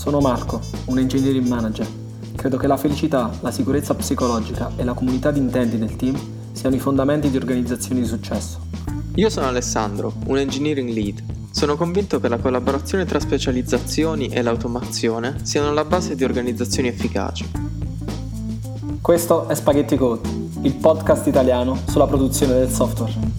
Sono Marco, un engineering manager. Credo che la felicità, la sicurezza psicologica e la comunità di intenti del team siano i fondamenti di organizzazioni di successo. Io sono Alessandro, un engineering lead. Sono convinto che la collaborazione tra specializzazioni e l'automazione siano la base di organizzazioni efficaci. Questo è Spaghetti Code, il podcast italiano sulla produzione del software.